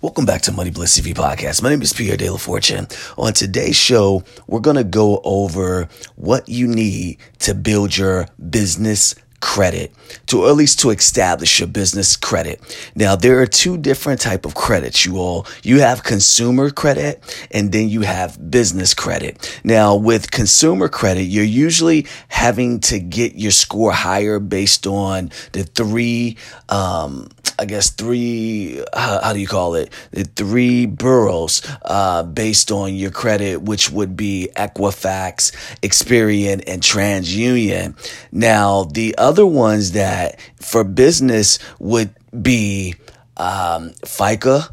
Welcome back to Money Bliss TV podcast. My name is Pierre De La Fortune. On today's show, we're going to go over what you need to build your business credit to or at least to establish your business credit. Now there are two different type of credits you all. You have consumer credit and then you have business credit. Now with consumer credit, you're usually having to get your score higher based on the three um, I guess three how, how, do you call it the three boroughs uh, based on your credit, which would be Equifax, Experian, and TransUnion. Now the other ones that for business would be um, FICA,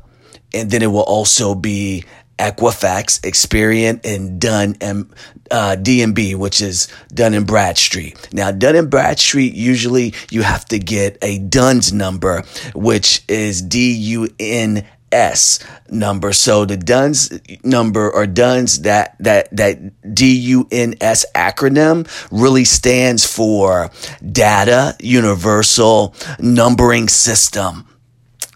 and then it will also be Equifax, Experian, and Dun and uh, DNB, which is Dun and Bradstreet. Now, Dun and Bradstreet usually you have to get a Duns number, which is D U N S number. So the Duns number or Duns that that that D U N S acronym really stands for Data Universal Numbering System.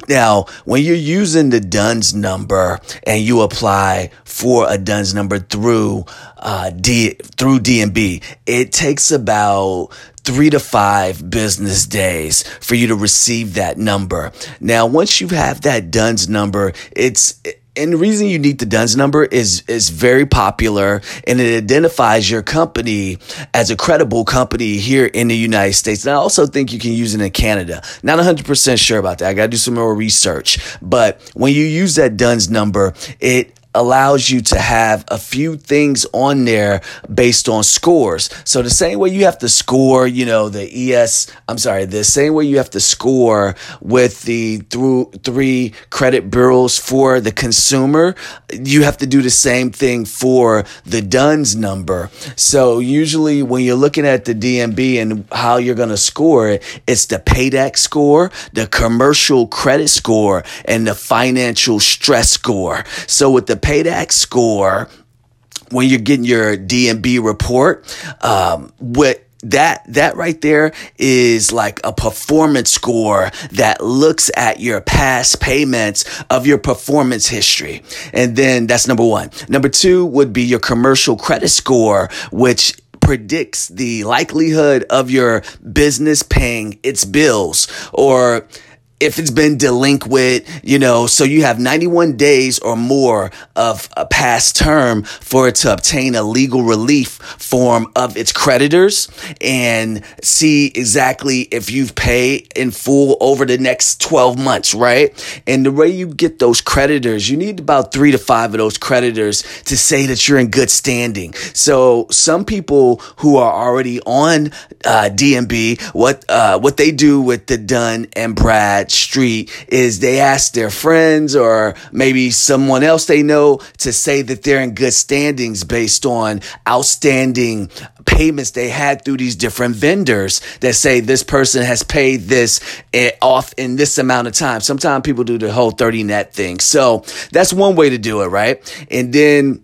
Now, when you're using the DUNS number and you apply for a DUNS number through uh, D through DNB, it takes about three to five business days for you to receive that number. Now, once you have that DUNS number, it's and the reason you need the DUNS number is is very popular and it identifies your company as a credible company here in the United States. And I also think you can use it in Canada. Not 100% sure about that. I got to do some more research. But when you use that DUNS number, it allows you to have a few things on there based on scores. So the same way you have to score, you know, the ES, I'm sorry, the same way you have to score with the through three credit bureaus for the consumer, you have to do the same thing for the DUNS number. So usually when you're looking at the DNB and how you're going to score it, it's the PAYDEX score, the commercial credit score, and the financial stress score. So with the PAYDEX score when you're getting your DNB report. Um, what that that right there is like a performance score that looks at your past payments of your performance history and then that's number one number two would be your commercial credit score which predicts the likelihood of your business paying its bills or if it's been delinquent, you know, so you have 91 days or more of a past term for it to obtain a legal relief form of its creditors and see exactly if you've paid in full over the next 12 months, right? And the way you get those creditors, you need about three to five of those creditors to say that you're in good standing. So some people who are already on uh, DNB, what uh, what they do with the Dun and Brad street is they ask their friends or maybe someone else they know to say that they're in good standings based on outstanding payments they had through these different vendors that say this person has paid this eh, off in this amount of time. Sometimes people do the whole 30 net thing. So that's one way to do it, right? And then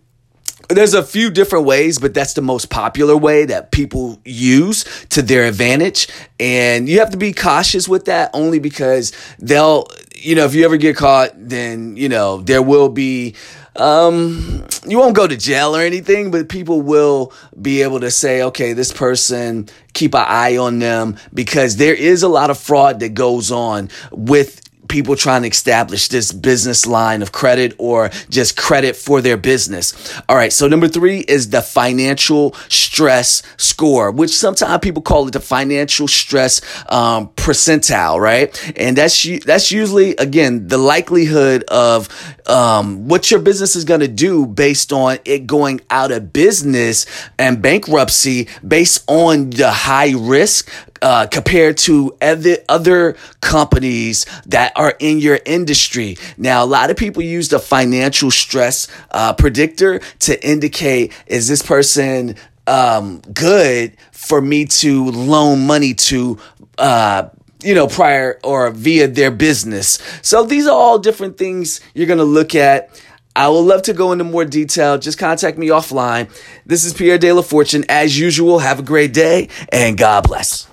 there's a few different ways, but that's the most popular way that people use to their advantage. And you have to be cautious with that only because they'll, you know, if you ever get caught, then, you know, there will be, um, you won't go to jail or anything, but people will be able to say, okay, this person, keep an eye on them because there is a lot of fraud that goes on with people trying to establish this business line of credit or just credit for their business. All right. So number three is the financial stress score, which sometimes people call it the financial stress um, percentile, right? And that's that's usually again the likelihood of um, what your business is going to do based on it going out of business and bankruptcy based on the high risk uh, compared to other other companies that are in your industry. Now, a lot of people use the financial stress uh, predictor to indicate is this person um, good for me to loan money to. Uh, you know, prior or via their business. So these are all different things you're going to look at. I would love to go into more detail. Just contact me offline. This is Pierre De La Fortune. As usual, have a great day and God bless.